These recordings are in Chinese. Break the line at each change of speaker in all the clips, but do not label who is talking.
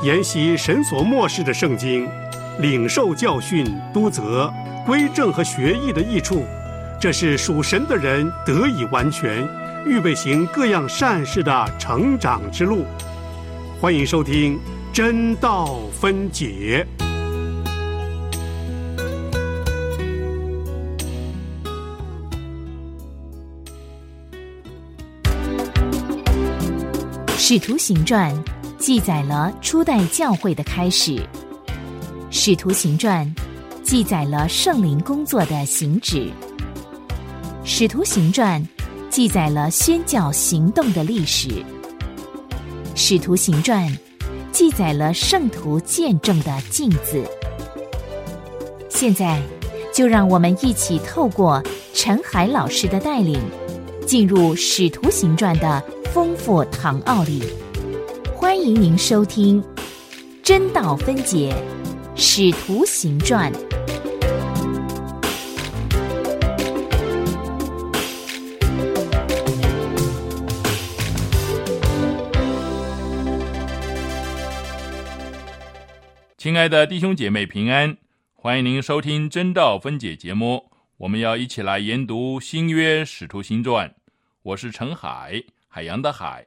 研习神所漠视的圣经，领受教训、督责、归正和学艺的益处，这是属神的人得以完全，预备行各样善事的成长之路。欢迎收听《真道分解》。
《使徒行传》记载了初代教会的开始，《使徒行传》记载了圣灵工作的行止，《使徒行传》记载了宣教行动的历史，《使徒行传》记载了圣徒见证的镜子。现在，就让我们一起透过陈海老师的带领，进入《使徒行传》的。丰富唐奥里，欢迎您收听《真道分解使徒行传》。
亲爱的弟兄姐妹平安，欢迎您收听《真道分解》节目。我们要一起来研读新约《使徒行传》，我是陈海。海洋的海，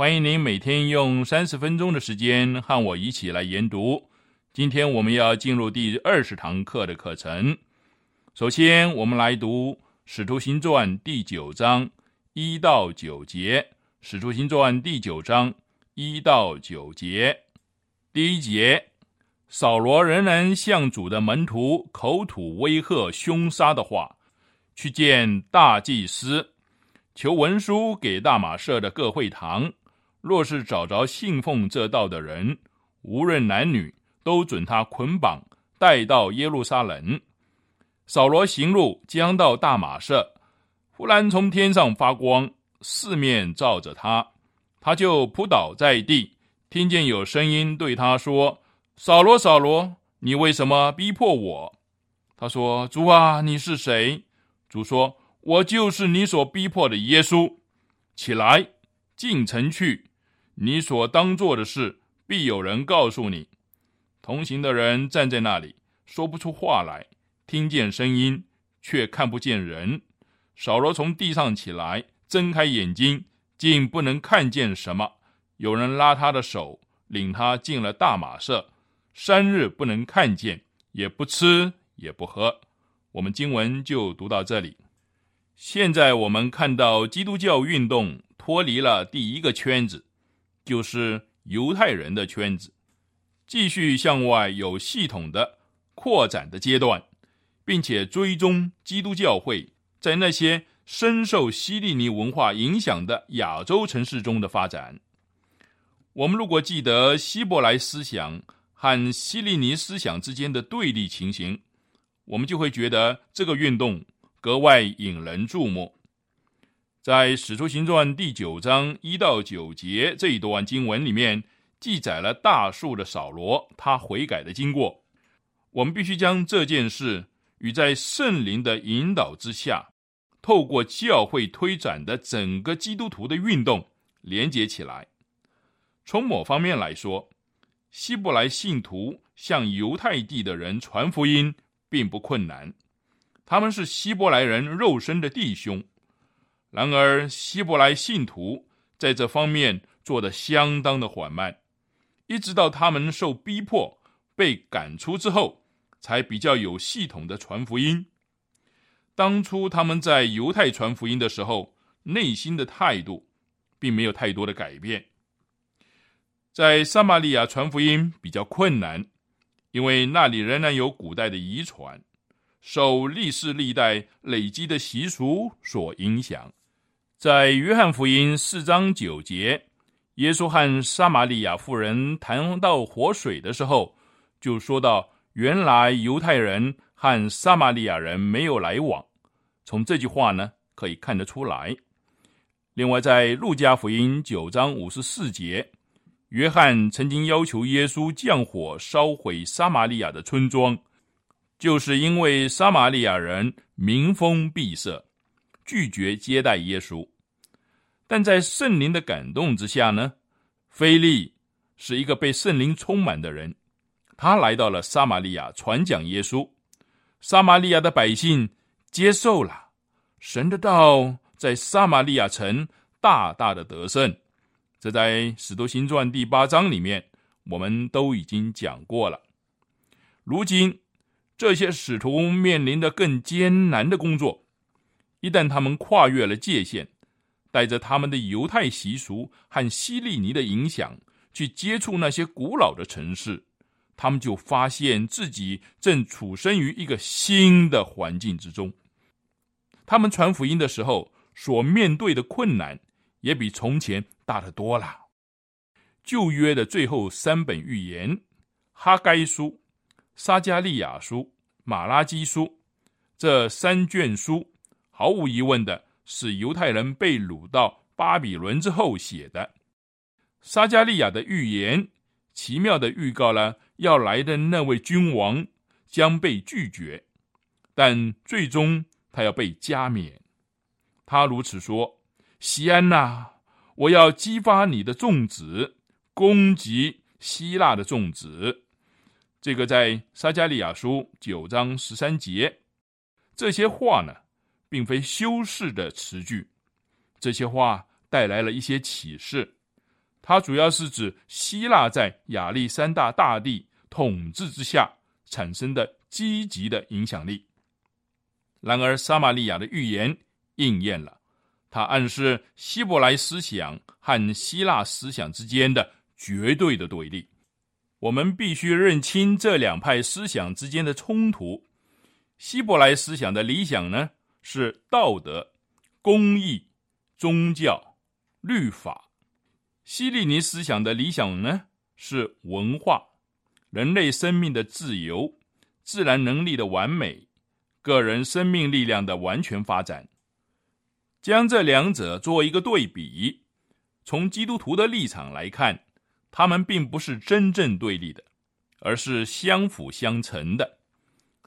欢迎您每天用三十分钟的时间和我一起来研读。今天我们要进入第二十堂课的课程。首先，我们来读《使徒行传》第九章一到九节。《使徒行传》第九章一到九节，第一节：扫罗仍然向主的门徒口吐威吓、凶杀的话，去见大祭司。求文书给大马社的各会堂，若是找着信奉这道的人，无论男女，都准他捆绑带到耶路撒冷。扫罗行路将到大马舍，忽然从天上发光，四面照着他，他就扑倒在地，听见有声音对他说：“扫罗，扫罗，你为什么逼迫我？”他说：“主啊，你是谁？”主说。我就是你所逼迫的耶稣，起来进城去，你所当做的事，必有人告诉你。同行的人站在那里，说不出话来，听见声音，却看不见人。扫罗从地上起来，睁开眼睛，竟不能看见什么。有人拉他的手，领他进了大马舍，三日不能看见，也不吃也不喝。我们经文就读到这里。现在我们看到基督教运动脱离了第一个圈子，就是犹太人的圈子，继续向外有系统的扩展的阶段，并且追踪基督教会在那些深受希利尼文化影响的亚洲城市中的发展。我们如果记得希伯来思想和希利尼思想之间的对立情形，我们就会觉得这个运动。格外引人注目，在《使徒行传》第九章一到九节这一段经文里面，记载了大数的扫罗他悔改的经过。我们必须将这件事与在圣灵的引导之下，透过教会推展的整个基督徒的运动连接起来。从某方面来说，希伯来信徒向犹太地的人传福音并不困难。他们是希伯来人肉身的弟兄，然而希伯来信徒在这方面做得相当的缓慢，一直到他们受逼迫被赶出之后，才比较有系统的传福音。当初他们在犹太传福音的时候，内心的态度并没有太多的改变。在撒玛利亚传福音比较困难，因为那里仍然有古代的遗传。受历世历代累积的习俗所影响，在约翰福音四章九节，耶稣和撒玛利亚妇人谈到活水的时候，就说到：原来犹太人和撒玛利亚人没有来往。从这句话呢，可以看得出来。另外，在路加福音九章五十四节，约翰曾经要求耶稣降火烧毁撒玛利亚的村庄。就是因为撒玛利亚人民风闭塞，拒绝接待耶稣，但在圣灵的感动之下呢，菲利是一个被圣灵充满的人，他来到了撒玛利亚传讲耶稣，撒玛利亚的百姓接受了神的道，在撒玛利亚城大大的得胜。这在《使徒行传》第八章里面，我们都已经讲过了。如今，这些使徒面临的更艰难的工作，一旦他们跨越了界限，带着他们的犹太习俗和希利尼的影响去接触那些古老的城市，他们就发现自己正处身于一个新的环境之中。他们传福音的时候所面对的困难，也比从前。大得多了。旧约的最后三本预言《哈该书》《撒加利亚书》《马拉基书》这三卷书，毫无疑问的是犹太人被掳到巴比伦之后写的。撒加利亚的预言奇妙的预告了要来的那位君王将被拒绝，但最终他要被加冕。他如此说：“西安呐！”我要激发你的众子攻击希腊的众子，这个在撒加利亚书九章十三节。这些话呢，并非修饰的词句，这些话带来了一些启示。它主要是指希腊在亚历山大大帝统治之下产生的积极的影响力。然而，撒玛利亚的预言应验了。它暗示希伯来思想和希腊思想之间的绝对的对立。我们必须认清这两派思想之间的冲突。希伯来思想的理想呢，是道德、公义、宗教、律法；希利尼思想的理想呢，是文化、人类生命的自由、自然能力的完美、个人生命力量的完全发展。将这两者做一个对比，从基督徒的立场来看，他们并不是真正对立的，而是相辅相成的。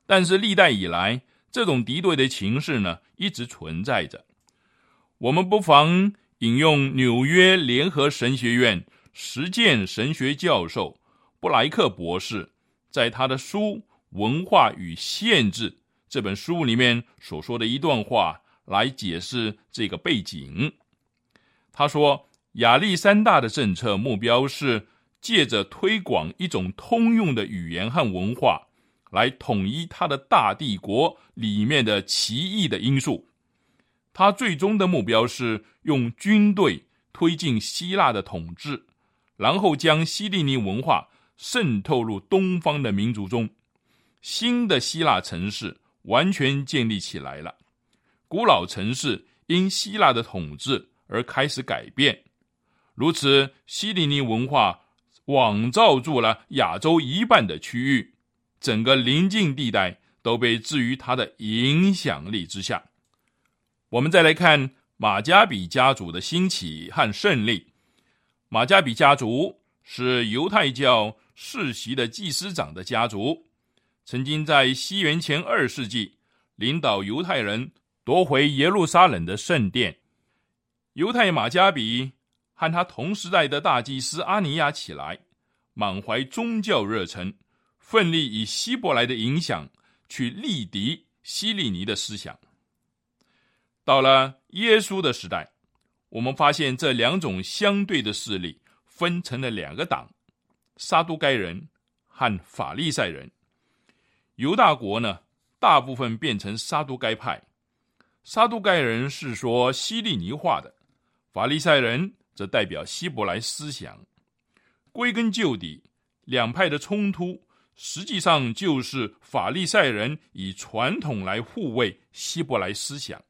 但是历代以来，这种敌对的情势呢，一直存在着。我们不妨引用纽约联合神学院实践神学教授布莱克博士在他的书《文化与限制》这本书里面所说的一段话。来解释这个背景。他说：“亚历山大的政策目标是借着推广一种通用的语言和文化，来统一他的大帝国里面的奇异的因素。他最终的目标是用军队推进希腊的统治，然后将希利尼文化渗透入东方的民族中。新的希腊城市完全建立起来了。”古老城市因希腊的统治而开始改变，如此，希利尼文化网罩住了亚洲一半的区域，整个邻近地带都被置于他的影响力之下。我们再来看马加比家族的兴起和胜利。马加比家族是犹太教世袭的祭司长的家族，曾经在西元前二世纪领导犹太人。夺回耶路撒冷的圣殿，犹太马加比和他同时代的大祭司阿尼亚起来，满怀宗教热忱，奋力以希伯来的影响去力敌希利尼的思想。到了耶稣的时代，我们发现这两种相对的势力分成了两个党：撒都该人和法利赛人。犹大国呢，大部分变成撒都该派。撒都该人是说希利尼话的，法利赛人则代表希伯来思想。归根究底，两派的冲突实际上就是法利赛人以传统来护卫希伯来思想，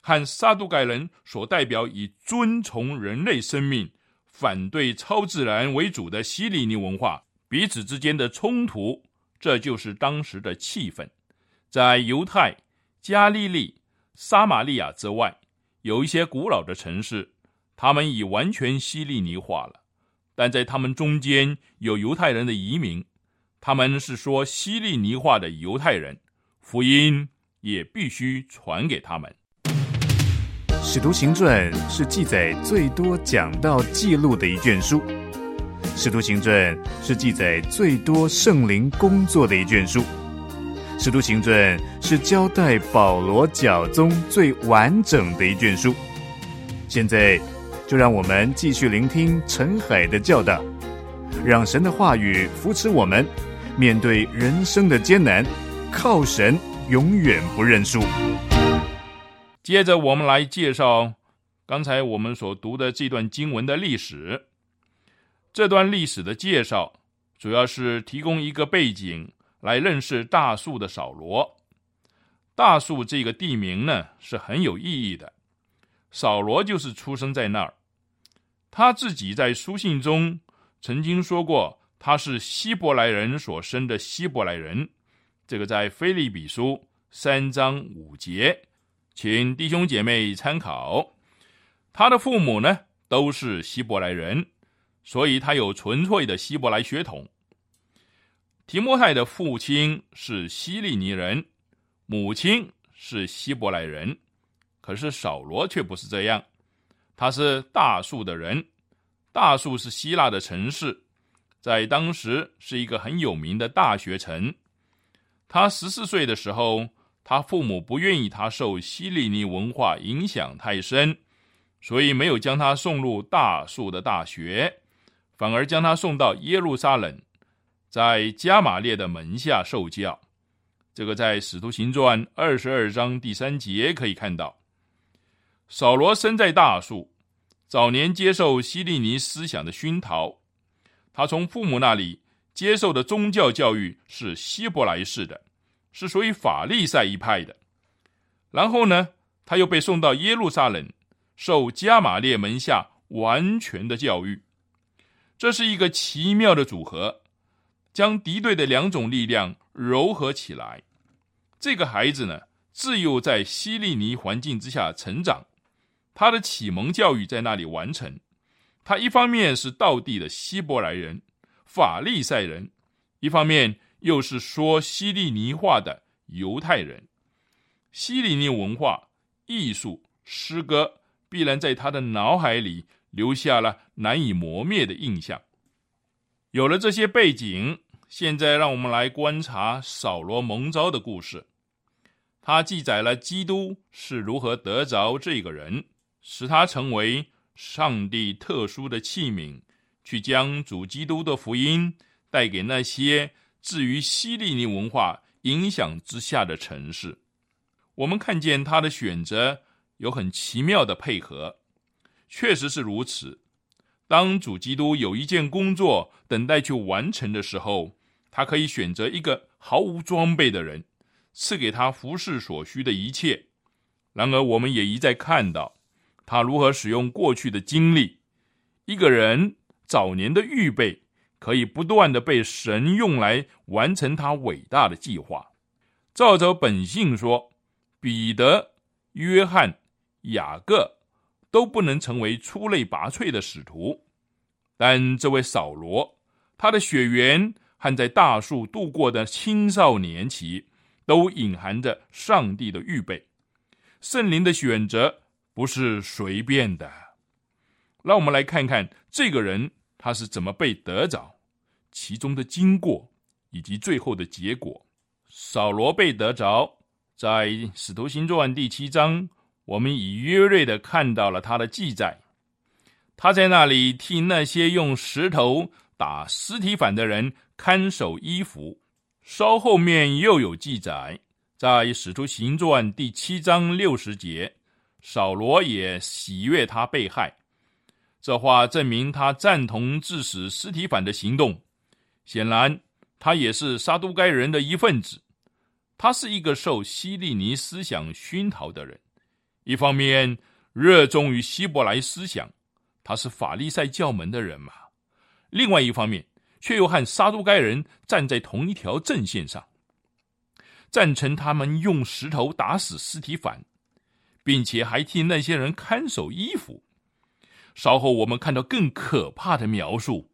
和撒都盖人所代表以遵从人类生命、反对超自然为主的希利尼文化彼此之间的冲突。这就是当时的气氛，在犹太、加利利。撒玛利亚之外，有一些古老的城市，他们已完全希利尼化了。但在他们中间有犹太人的移民，他们是说希利尼话的犹太人，福音也必须传给他们。
使徒行传是记载最多讲到记录的一卷书，使徒行传是记载最多圣灵工作的一卷书，使徒行传是交代保罗教宗最完整的一卷书。现在，就让我们继续聆听陈海的教导，让神的话语扶持我们，面对人生的艰难，靠神永远不认输。
接着，我们来介绍刚才我们所读的这段经文的历史。这段历史的介绍，主要是提供一个背景来认识大树的扫罗。大树这个地名呢是很有意义的，扫罗就是出生在那儿。他自己在书信中曾经说过，他是希伯来人所生的希伯来人。这个在菲利比书三章五节，请弟兄姐妹参考。他的父母呢都是希伯来人。所以他有纯粹的希伯来血统。提摩太的父亲是希利尼人，母亲是希伯来人。可是扫罗却不是这样，他是大树的人。大树是希腊的城市，在当时是一个很有名的大学城。他十四岁的时候，他父母不愿意他受希利尼文化影响太深，所以没有将他送入大树的大学。反而将他送到耶路撒冷，在加玛列的门下受教。这个在《使徒行传》二十二章第三节可以看到。扫罗生在大树，早年接受希利尼思想的熏陶，他从父母那里接受的宗教教育是希伯来式的，是属于法利赛一派的。然后呢，他又被送到耶路撒冷，受加玛列门下完全的教育。这是一个奇妙的组合，将敌对的两种力量糅合起来。这个孩子呢，自幼在希利尼环境之下成长，他的启蒙教育在那里完成。他一方面是道地的希伯来人、法利赛人，一方面又是说希利尼话的犹太人。希利尼文化、艺术、诗歌，必然在他的脑海里。留下了难以磨灭的印象。有了这些背景，现在让我们来观察扫罗蒙召的故事。他记载了基督是如何得着这个人，使他成为上帝特殊的器皿，去将主基督的福音带给那些置于希利尼文化影响之下的城市。我们看见他的选择有很奇妙的配合。确实是如此。当主基督有一件工作等待去完成的时候，他可以选择一个毫无装备的人，赐给他服侍所需的一切。然而，我们也一再看到他如何使用过去的经历。一个人早年的预备，可以不断的被神用来完成他伟大的计划。照着本性说，彼得、约翰、雅各。都不能成为出类拔萃的使徒，但这位扫罗，他的血缘和在大树度过的青少年期，都隐含着上帝的预备。圣灵的选择不是随便的。让我们来看看这个人他是怎么被得着，其中的经过以及最后的结果。扫罗被得着，在使徒行传第七章。我们以约略的看到了他的记载，他在那里替那些用石头打尸体反的人看守衣服。稍后面又有记载，在使徒行传第七章六十节，扫罗也喜悦他被害。这话证明他赞同致死尸体反的行动。显然，他也是沙都该人的一份子。他是一个受希利尼思想熏陶的人。一方面热衷于希伯来思想，他是法利赛教门的人嘛；另外一方面，却又和沙都该人站在同一条阵线上，赞成他们用石头打死尸体反，并且还替那些人看守衣服。稍后我们看到更可怕的描述，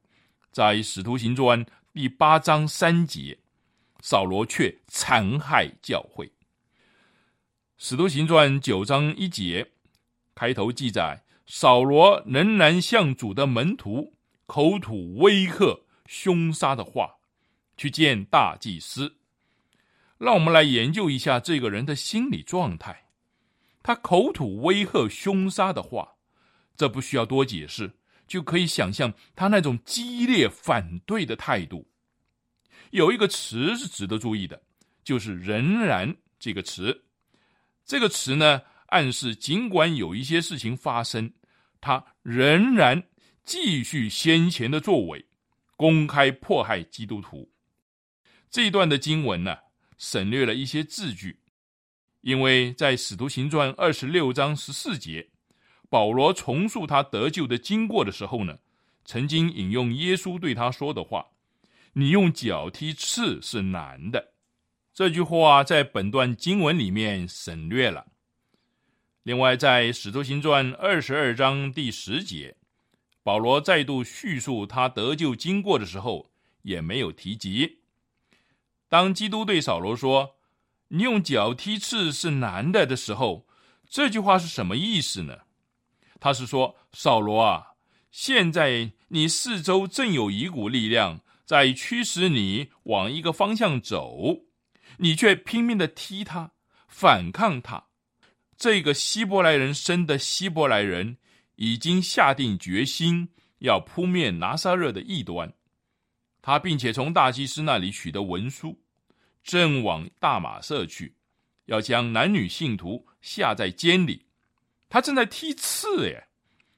在《使徒行传》第八章三节，扫罗却残害教会。使徒行传九章一节开头记载，扫罗仍然向主的门徒口吐威吓、凶杀的话，去见大祭司。让我们来研究一下这个人的心理状态。他口吐威吓、凶杀的话，这不需要多解释，就可以想象他那种激烈反对的态度。有一个词是值得注意的，就是“仍然”这个词。这个词呢，暗示尽管有一些事情发生，他仍然继续先前的作为，公开迫害基督徒。这一段的经文呢？省略了一些字句，因为在《使徒行传》二十六章十四节，保罗重述他得救的经过的时候呢，曾经引用耶稣对他说的话：“你用脚踢刺是难的。”这句话在本段经文里面省略了。另外，在《使徒行传》二十二章第十节，保罗再度叙述他得救经过的时候，也没有提及。当基督对扫罗说：“你用脚踢刺是难的”的时候，这句话是什么意思呢？他是说：“扫罗啊，现在你四周正有一股力量在驱使你往一个方向走，你却拼命的踢他，反抗他。这个希伯来人生的希伯来人已经下定决心要扑灭拿撒勒的异端。”他并且从大祭司那里取得文书，正往大马色去，要将男女信徒下在监里。他正在踢刺，耶，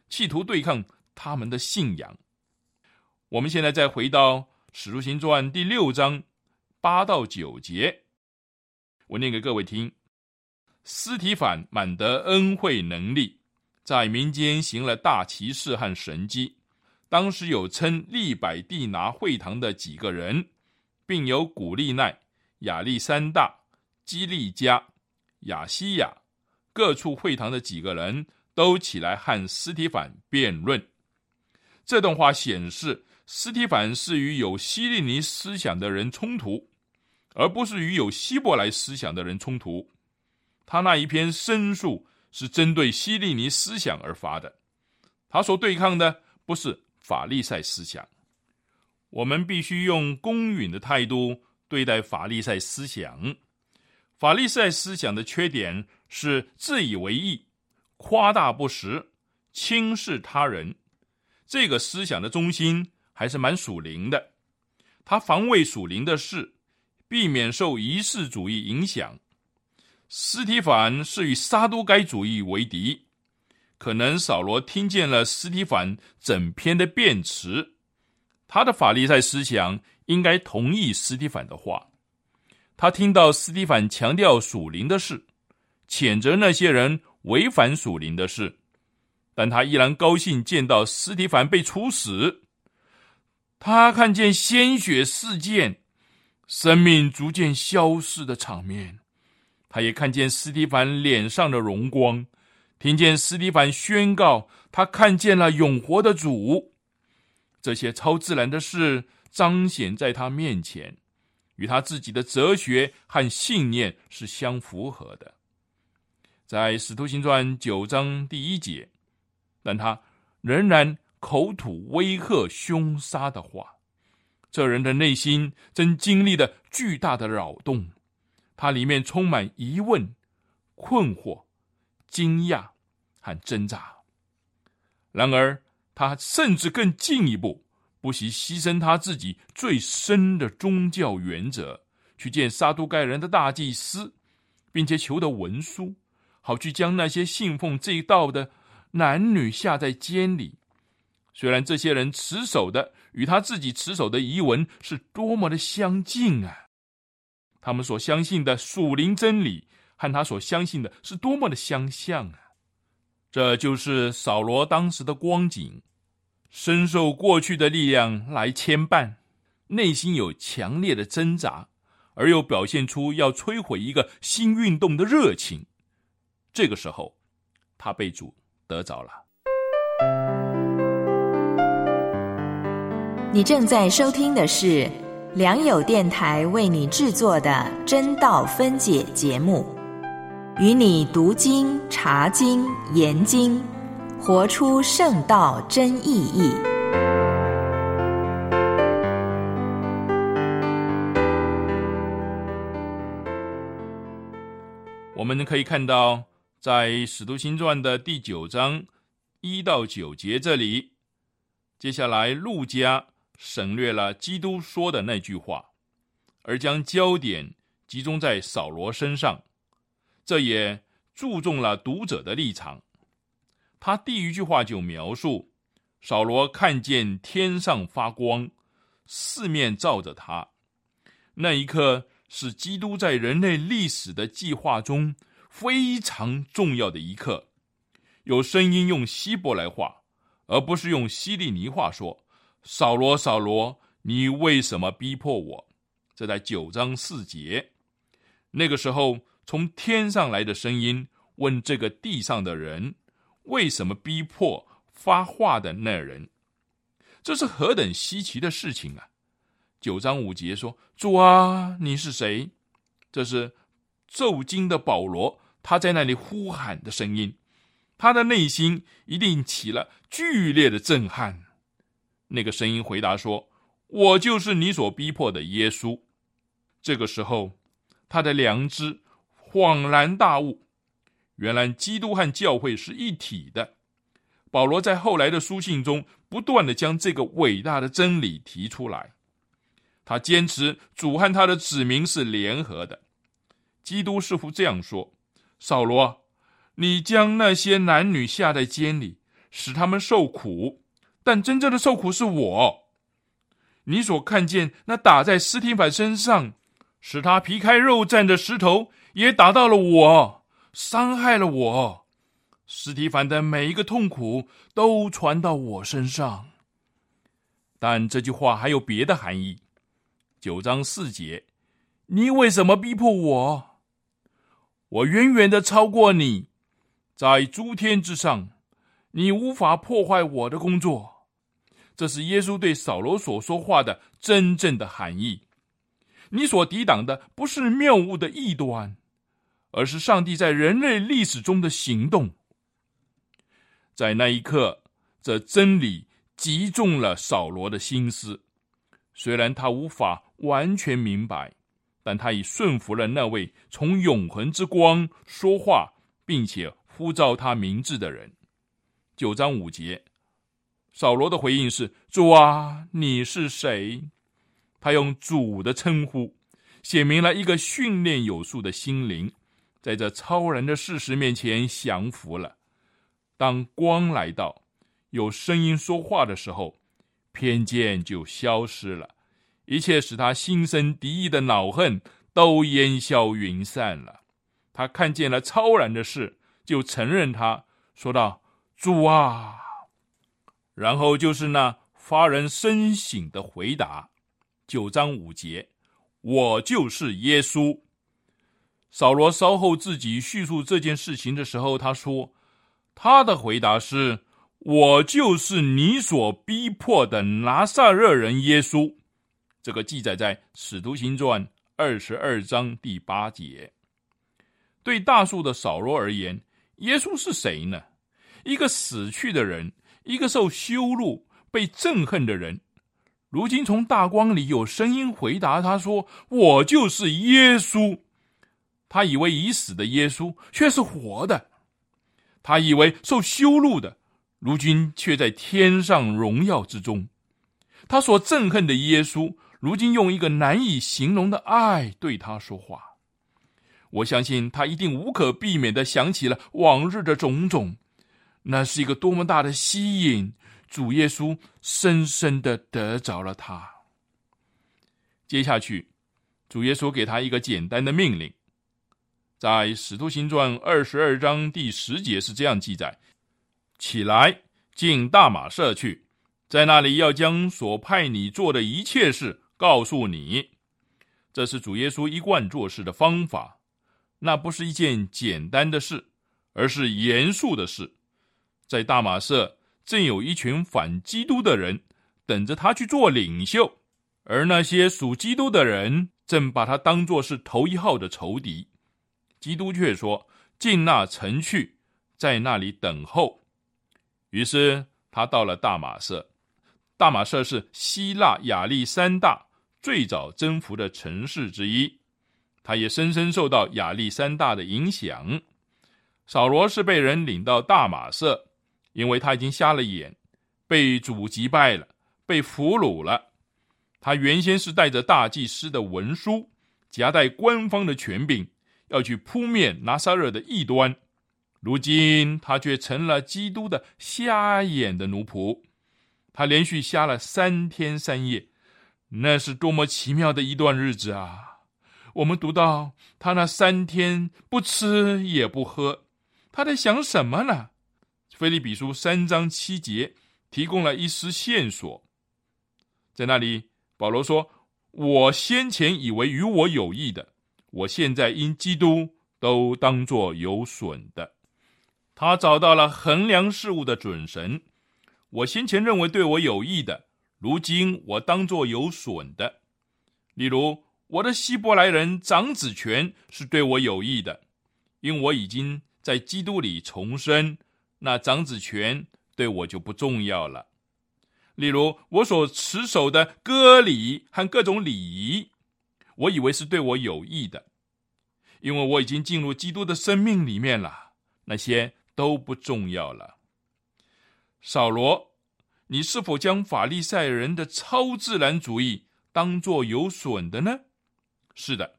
企图对抗他们的信仰。我们现在再回到《使徒行传》第六章八到九节，我念给各位听：斯提反满得恩惠能力，在民间行了大奇事和神迹。当时有称利百地拿会堂的几个人，并有古利奈、亚历山大、基利加、亚西亚各处会堂的几个人都起来和斯提凡辩论。这段话显示，斯提凡是与有希利尼思想的人冲突，而不是与有希伯来思想的人冲突。他那一篇申诉是针对希利尼思想而发的，他所对抗的不是。法利赛思想，我们必须用公允的态度对待法利赛思想。法利赛思想的缺点是自以为意、夸大不实、轻视他人。这个思想的中心还是蛮属灵的，他防卫属灵的事，避免受仪式主义影响。斯提凡是与撒都该主义为敌。可能扫罗听见了斯提凡整篇的辩词，他的法利赛思想应该同意斯蒂凡的话。他听到斯蒂凡强调属灵的事，谴责那些人违反属灵的事，但他依然高兴见到斯蒂凡被处死。他看见鲜血四溅，生命逐渐消逝的场面，他也看见斯蒂凡脸上的荣光。听见斯蒂凡宣告，他看见了永活的主，这些超自然的事彰显在他面前，与他自己的哲学和信念是相符合的。在《使徒行传》九章第一节，但他仍然口吐威吓、凶杀的话，这人的内心正经历了巨大的扰动，他里面充满疑问、困惑、惊讶。和挣扎。然而，他甚至更进一步，不惜牺牲他自己最深的宗教原则，去见撒都盖人的大祭司，并且求得文书，好去将那些信奉这一道的男女下在监里。虽然这些人持守的与他自己持守的遗文是多么的相近啊！他们所相信的属灵真理，和他所相信的是多么的相像啊！这就是扫罗当时的光景，深受过去的力量来牵绊，内心有强烈的挣扎，而又表现出要摧毁一个新运动的热情。这个时候，他被主得着了。
你正在收听的是良友电台为你制作的真道分解节目。与你读经、查经、研经，活出圣道真意义。
我们可以看到，在《使徒行传》的第九章一到九节这里，接下来陆家省略了基督说的那句话，而将焦点集中在扫罗身上。这也注重了读者的立场。他第一句话就描述扫罗看见天上发光，四面照着他，那一刻。是基督在人类历史的计划中非常重要的一刻。有声音用希伯来话，而不是用希利尼话说：“扫罗，扫罗，你为什么逼迫我？”这在九章四节。那个时候，从天上来的声音问这个地上的人：“为什么逼迫发话的那人？”这是何等稀奇的事情啊！九章五节说：“主啊，你是谁？”这是受惊的保罗，他在那里呼喊的声音。他的内心一定起了剧烈的震撼。那个声音回答说：“我就是你所逼迫的耶稣。”这个时候，他的良知恍然大悟，原来基督和教会是一体的。保罗在后来的书信中，不断的将这个伟大的真理提出来。他坚持主和他的子民是联合的。基督似乎这样说：“扫罗，你将那些男女下在监里，使他们受苦，但真正的受苦是我。你所看见那打在斯提凡身上，使他皮开肉绽的石头，也打到了我，伤害了我。斯提凡的每一个痛苦都传到我身上。但这句话还有别的含义。”九章四节，你为什么逼迫我？我远远的超过你，在诸天之上，你无法破坏我的工作。这是耶稣对扫罗所说话的真正的含义。你所抵挡的不是谬误的异端，而是上帝在人类历史中的行动。在那一刻，这真理击中了扫罗的心思，虽然他无法。完全明白，但他已顺服了那位从永恒之光说话，并且呼召他名字的人。九章五节，扫罗的回应是：“主啊，你是谁？”他用主的称呼，写明了一个训练有素的心灵，在这超然的事实面前降服了。当光来到，有声音说话的时候，偏见就消失了。一切使他心生敌意的恼恨都烟消云散了。他看见了超然的事，就承认他说道：“主啊！”然后就是那发人深省的回答。九章五节：“我就是耶稣。”扫罗稍后自己叙述这件事情的时候，他说：“他的回答是：我就是你所逼迫的拿撒勒人耶稣。”这个记载在《使徒行传》二十二章第八节。对大树的扫罗而言，耶稣是谁呢？一个死去的人，一个受羞辱、被憎恨的人。如今从大光里有声音回答他说：“我就是耶稣。”他以为已死的耶稣却是活的，他以为受羞辱的，如今却在天上荣耀之中。他所憎恨的耶稣。如今用一个难以形容的爱对他说话，我相信他一定无可避免的想起了往日的种种，那是一个多么大的吸引！主耶稣深深的得着了他。接下去，主耶稣给他一个简单的命令，在《使徒行传》二十二章第十节是这样记载：“起来，进大马社去，在那里要将所派你做的一切事。”告诉你，这是主耶稣一贯做事的方法。那不是一件简单的事，而是严肃的事。在大马色正有一群反基督的人等着他去做领袖，而那些属基督的人正把他当作是头一号的仇敌。基督却说：“进那城去，在那里等候。”于是他到了大马色。大马色是希腊亚历山大最早征服的城市之一，他也深深受到亚历山大的影响。扫罗是被人领到大马色，因为他已经瞎了眼，被主击败了，被俘虏了。他原先是带着大祭司的文书，夹带官方的权柄，要去扑灭拿撒勒的异端。如今他却成了基督的瞎眼的奴仆。他连续瞎了三天三夜，那是多么奇妙的一段日子啊！我们读到他那三天不吃也不喝，他在想什么呢？菲利比书三章七节提供了一丝线索，在那里保罗说：“我先前以为与我有益的，我现在因基督都当作有损的。”他找到了衡量事物的准绳。我先前认为对我有益的，如今我当作有损的。例如，我的希伯来人长子权是对我有益的，因我已经在基督里重生，那长子权对我就不重要了。例如，我所持守的割礼和各种礼仪，我以为是对我有益的，因为我已经进入基督的生命里面了，那些都不重要了。扫罗，你是否将法利赛人的超自然主义当作有损的呢？是的，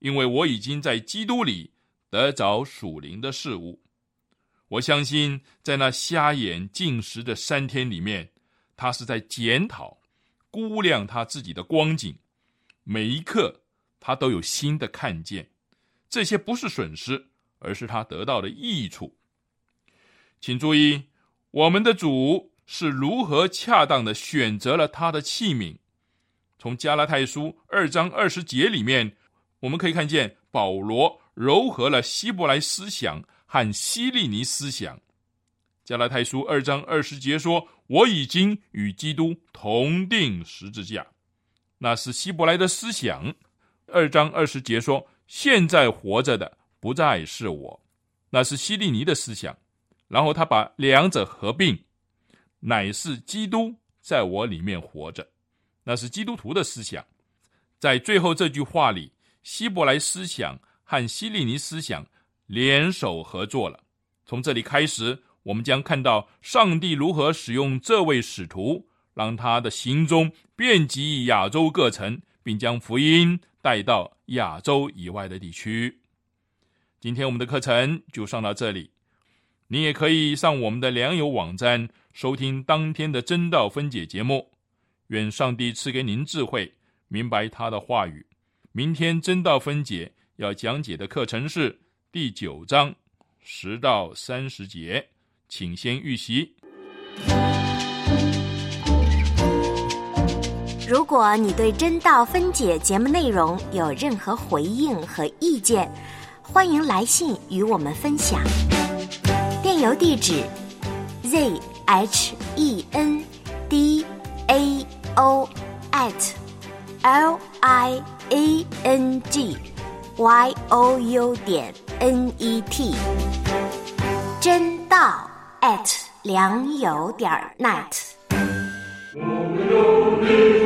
因为我已经在基督里得着属灵的事物。我相信，在那瞎眼进食的三天里面，他是在检讨、估量他自己的光景。每一刻，他都有新的看见。这些不是损失，而是他得到的益处。请注意。我们的主是如何恰当的选择了他的器皿？从加拉太书二章二十节里面，我们可以看见保罗糅合了希伯来思想和希利尼思想。加拉太书二章二十节说：“我已经与基督同定十字架。”那是希伯来的思想。二章二十节说：“现在活着的不再是我。”那是希利尼的思想。然后他把两者合并，乃是基督在我里面活着，那是基督徒的思想。在最后这句话里，希伯来思想和希利尼思想联手合作了。从这里开始，我们将看到上帝如何使用这位使徒，让他的行踪遍及亚洲各城，并将福音带到亚洲以外的地区。今天我们的课程就上到这里。你也可以上我们的良友网站收听当天的真道分解节目。愿上帝赐给您智慧，明白他的话语。明天真道分解要讲解的课程是第九章十到三十节，请先预习。
如果你对真道分解节目内容有任何回应和意见，欢迎来信与我们分享。电邮地址：z h e n d a o at l i a n g y o u 点 n e t。真道 at 良友点 net。我们有你